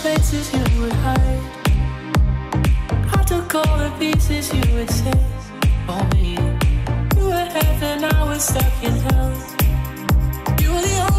places you would hide. I took all the pieces you would say for me. You were heaven, I was stuck in hell. You were the